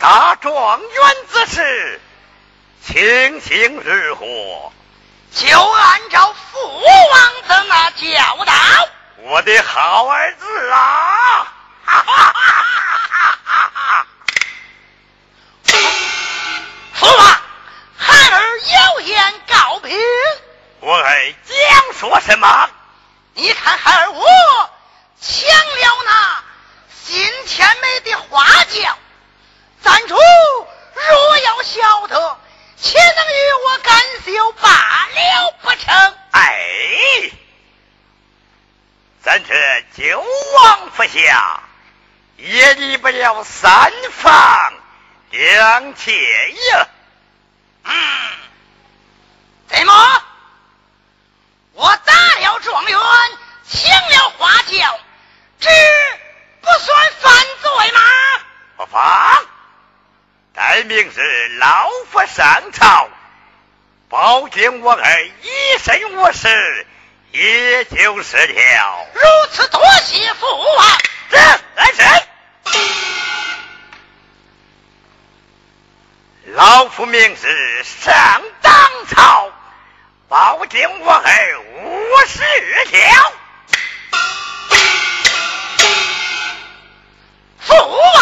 大状元之事，情形如何？就按照父王的那教导，我的好儿子啊！哈哈哈哈哈！父王，孩儿有言告禀。我儿讲说什么？你看孩儿我抢了那新天美的花轿，赞主若要晓得，岂能与我干休罢了不成？哎，咱这九王府下也离不了三房两妾呀。嗯，怎么？我打了状元，抢了花轿，这不算犯罪吗？不妨，待明日老夫上朝，保证我儿一身无事，也就是了。如此多谢父王。这来人，老夫明日上当朝，保证我儿无事了。父王，请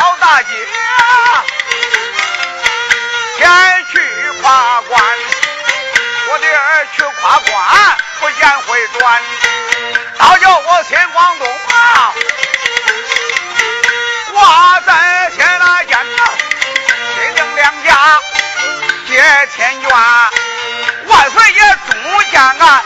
老大姐，前去夸官，我的儿去夸官，不见回转，倒叫我心广东啊！挂在前来见呐，谁能两家结千冤，万岁爷中将俺、啊。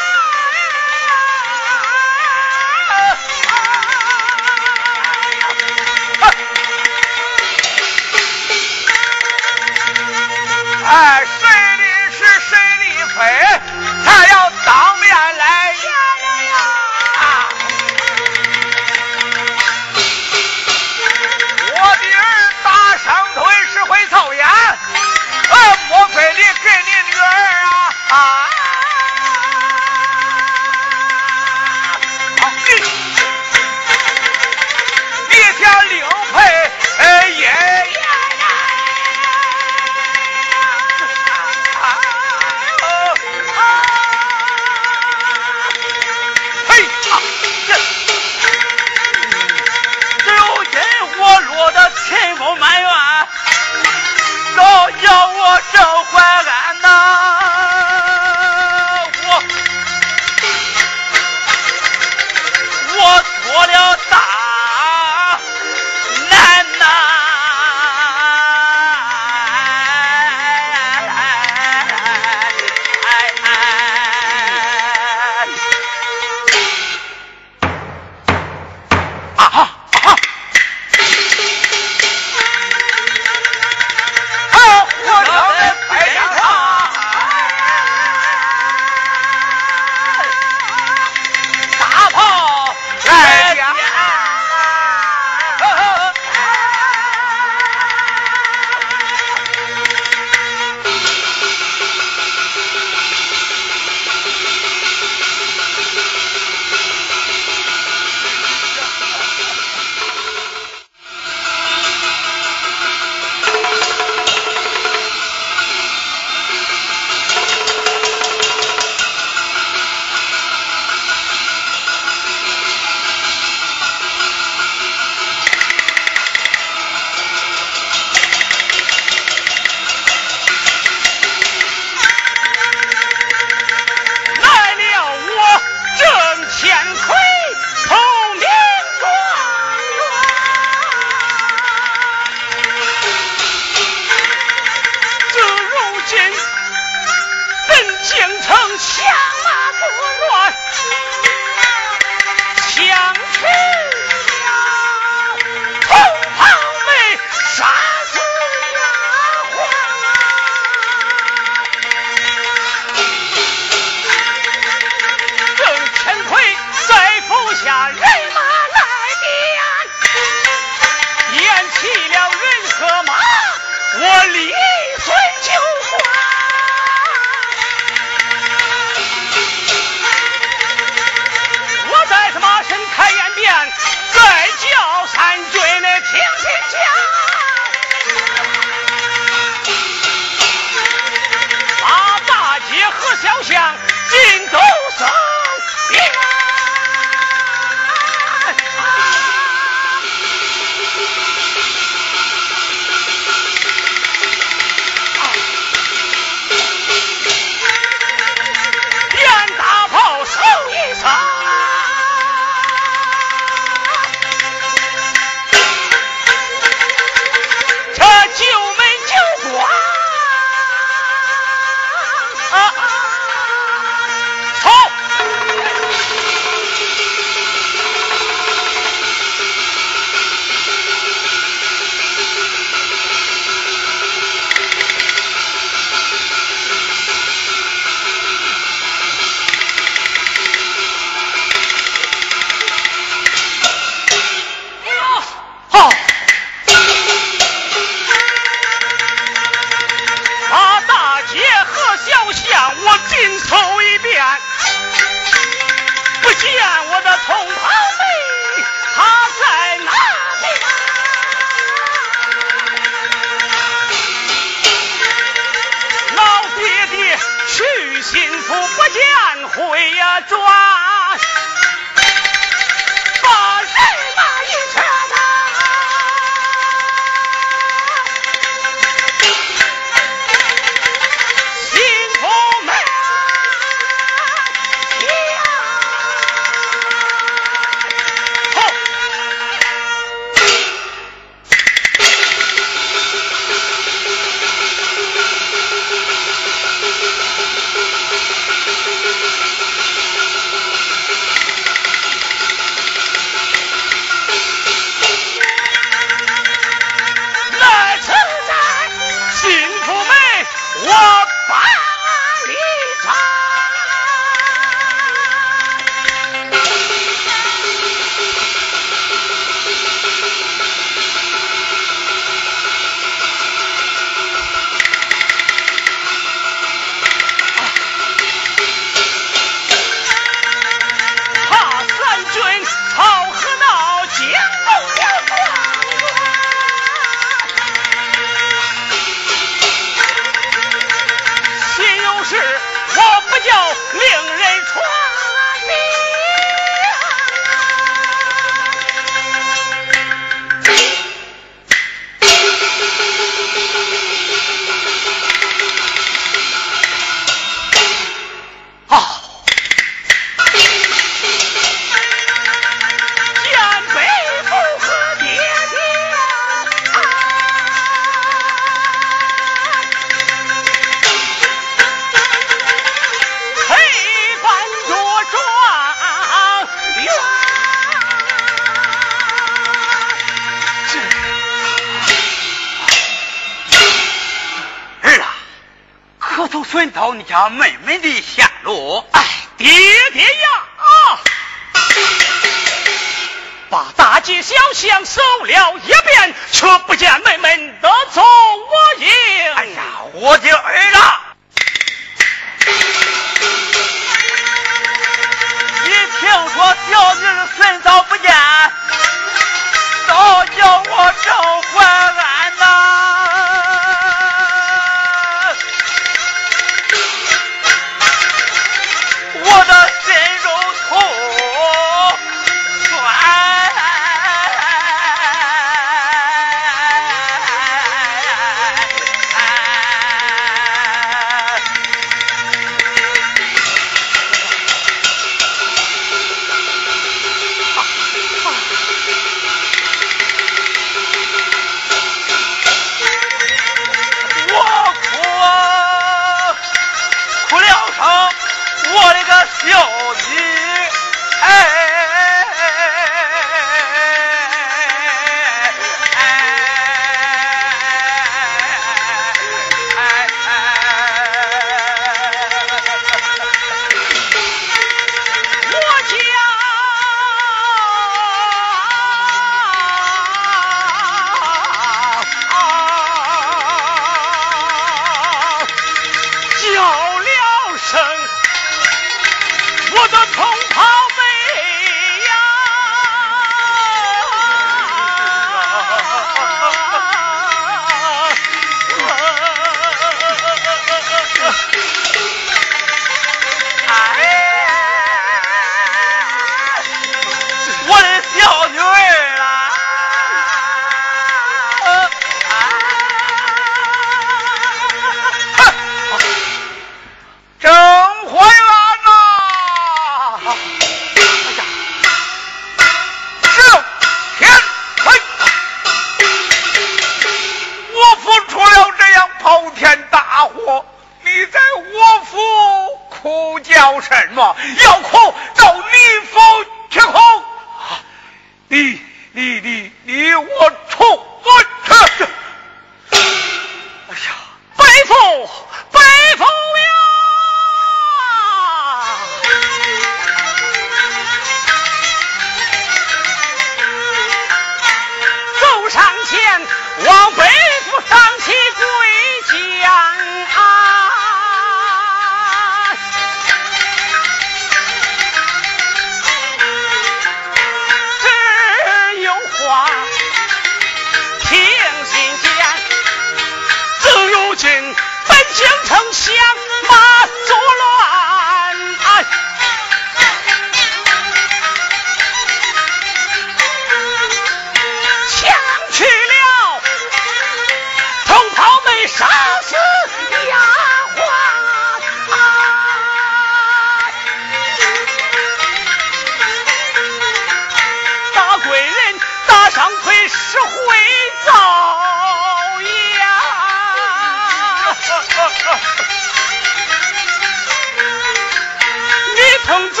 疼子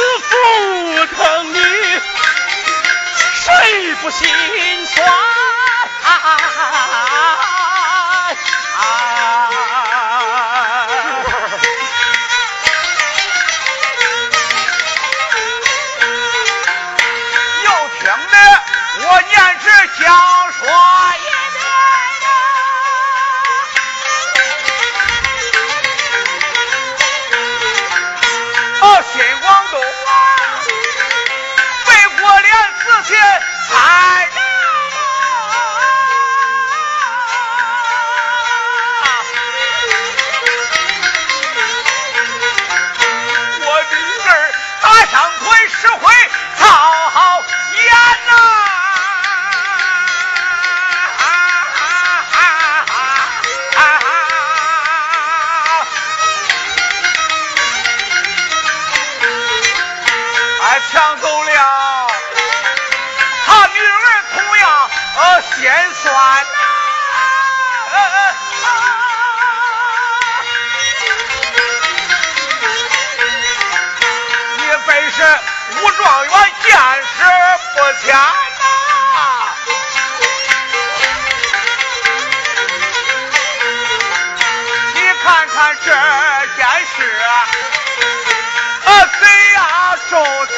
疼女，谁不心酸？啊！又听的我念这家。状元见识不浅呐你看看这件事啊谁呀受全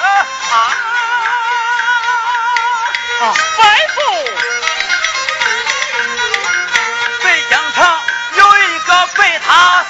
了啊啊白富北京城有一个被他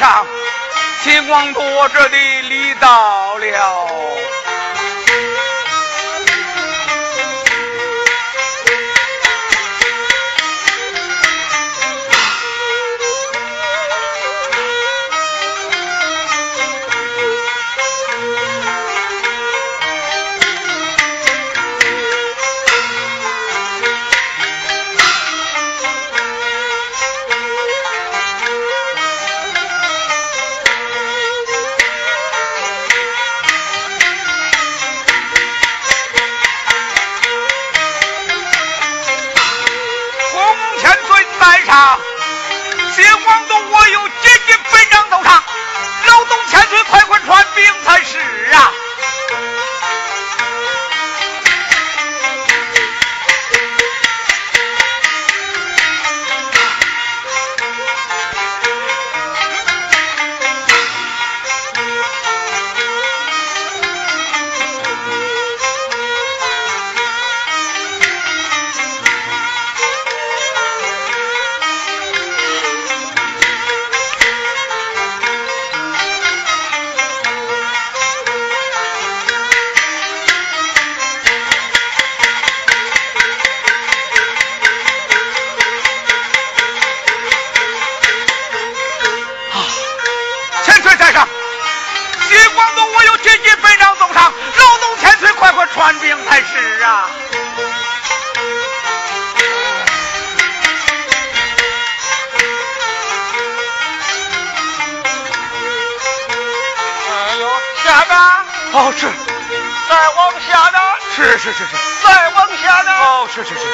上，秦王多着的礼到了。是是是。再往下呢。哦是是是。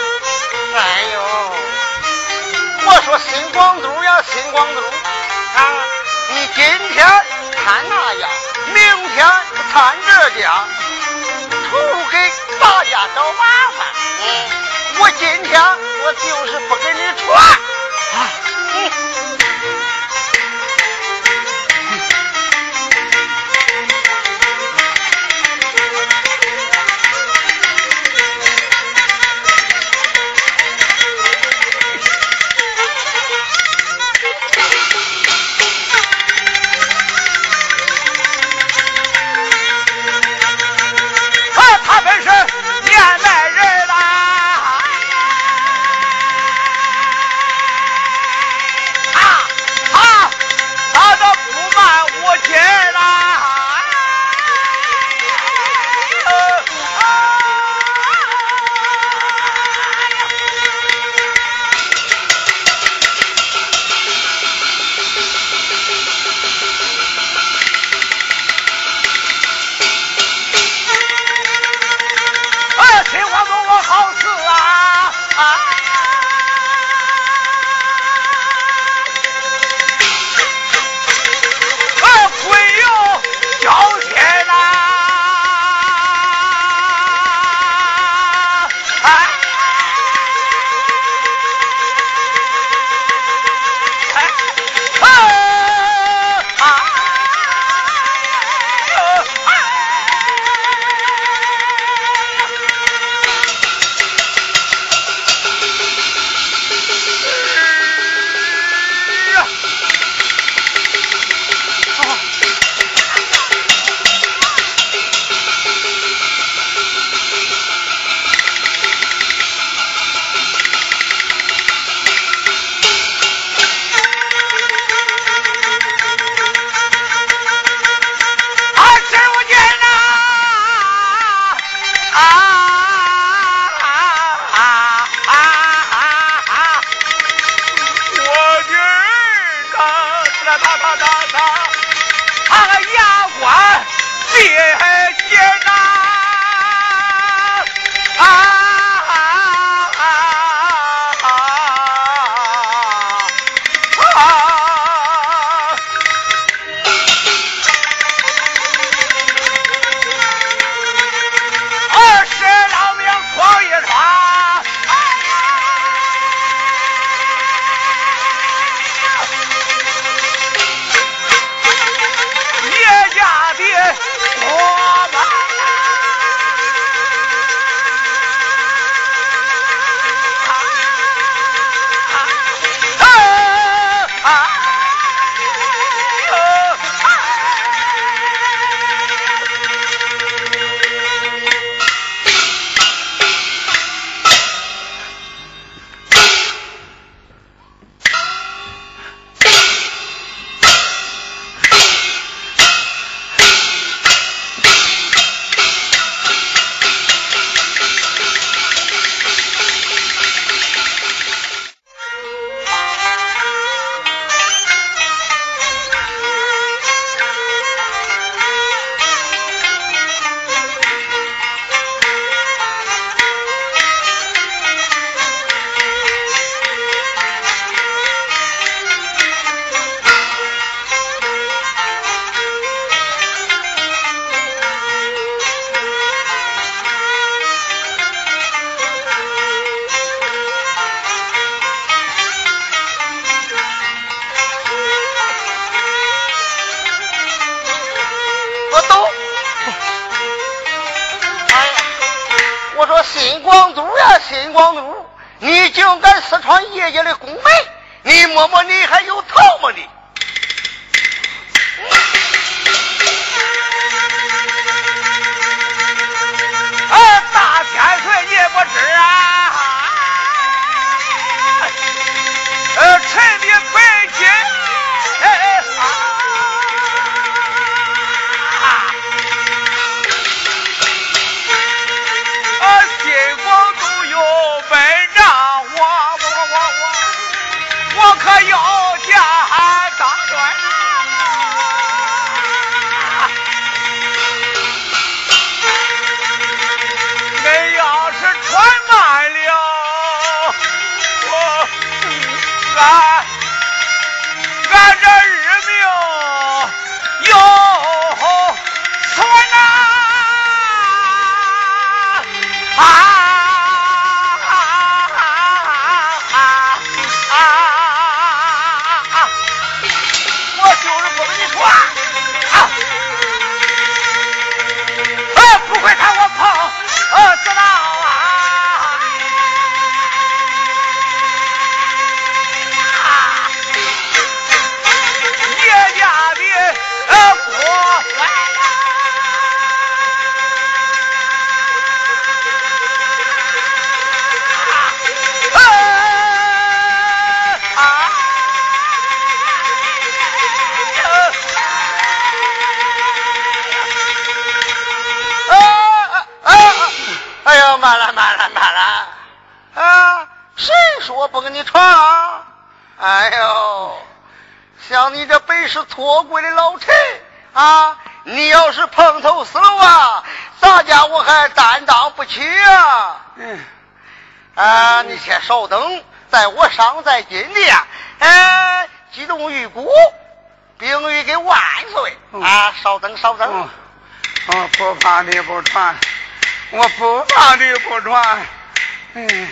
错过的老陈啊！你要是碰头死了啊，咱家我还担当不起啊！嗯，啊，你先稍等，在我伤在金殿，哎，激动玉骨，并欲给万岁啊！稍等，稍等。我不怕你不传，我不怕你不传。嗯。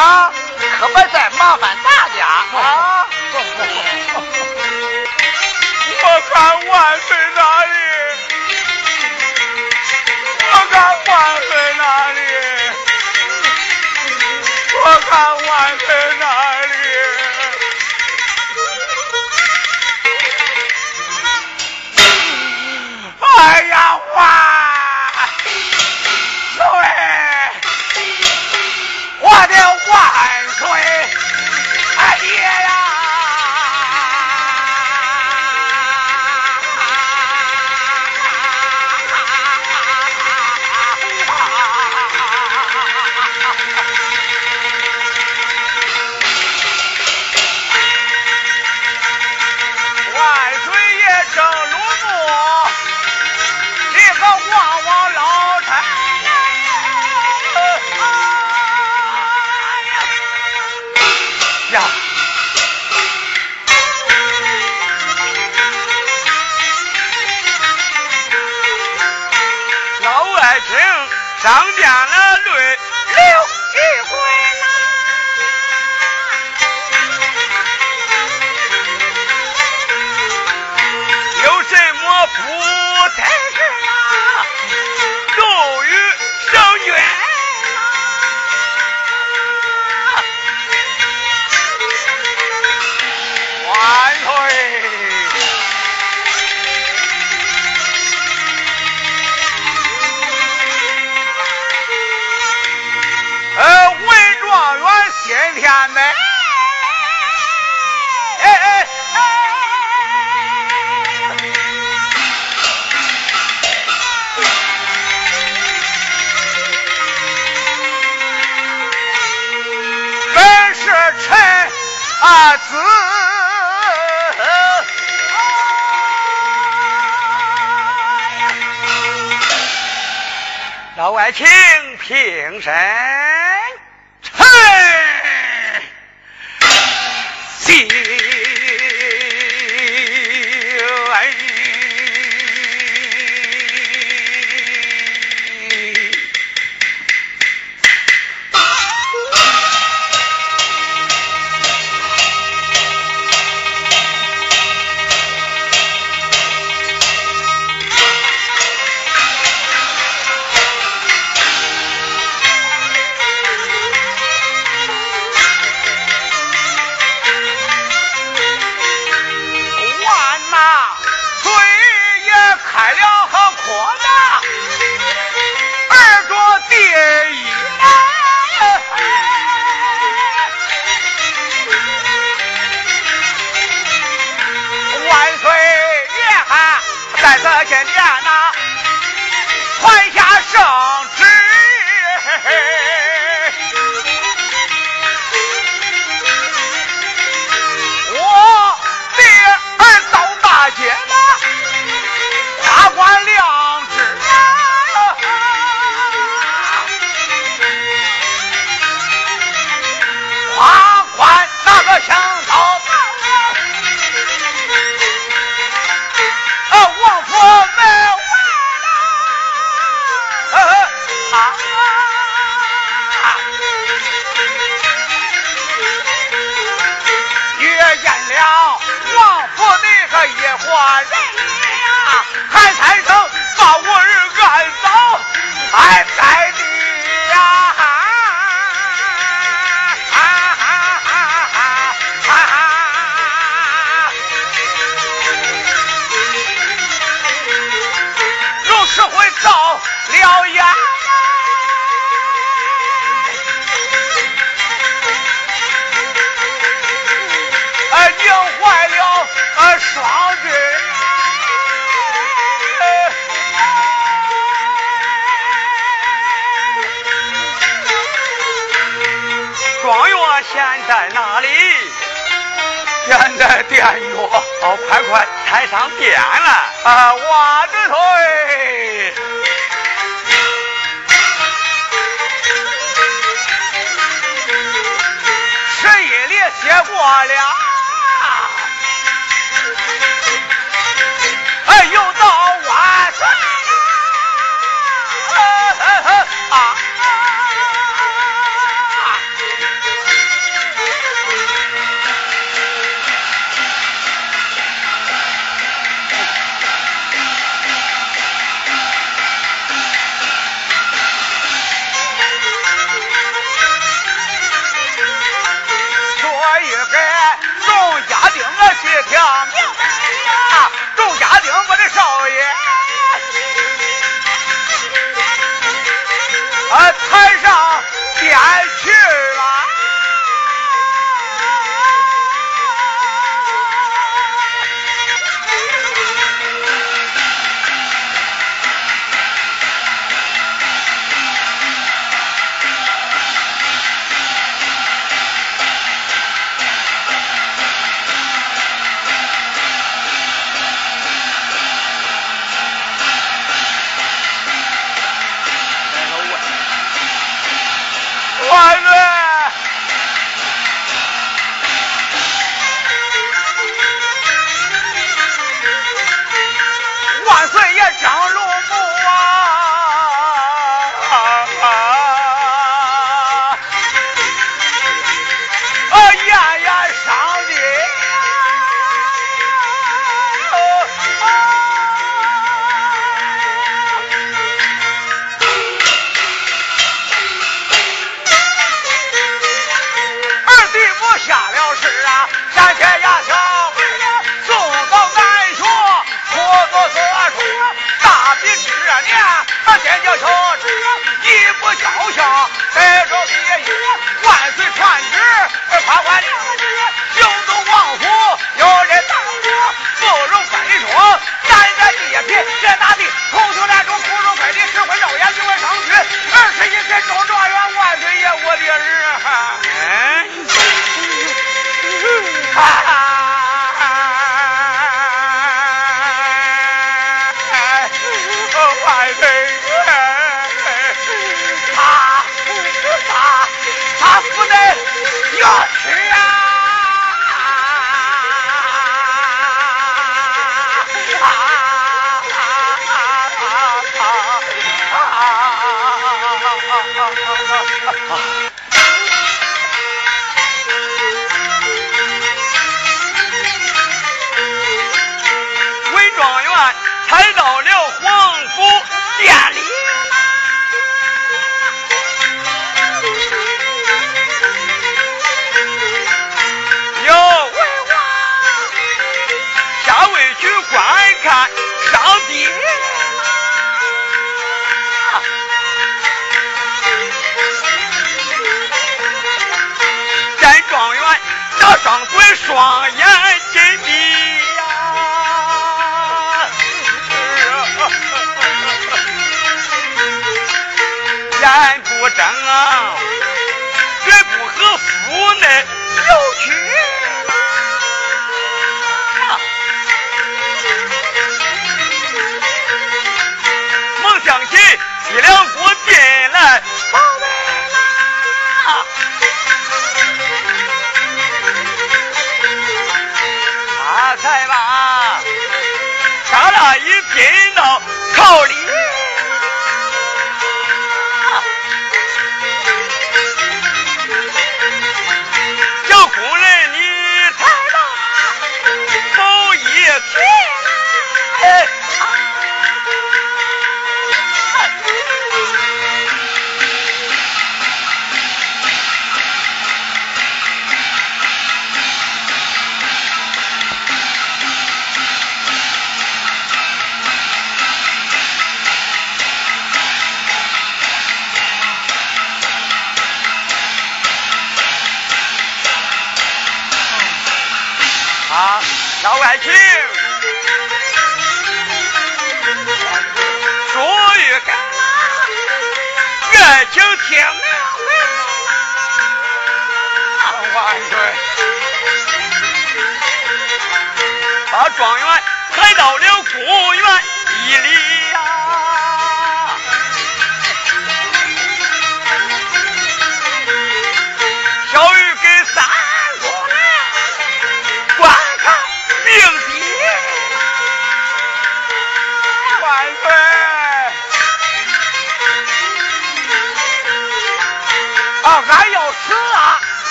啊，可别再麻烦大。请平身了眼泪俺了双庄在哪里？现在快快抬上殿来。啊我的腿。结果了。强将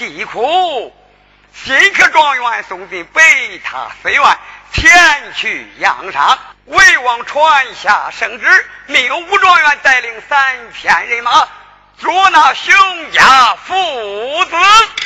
地库新科状元送进北塔寺院前去养伤魏王传下圣旨命武状元带领三千人马捉拿熊家父子。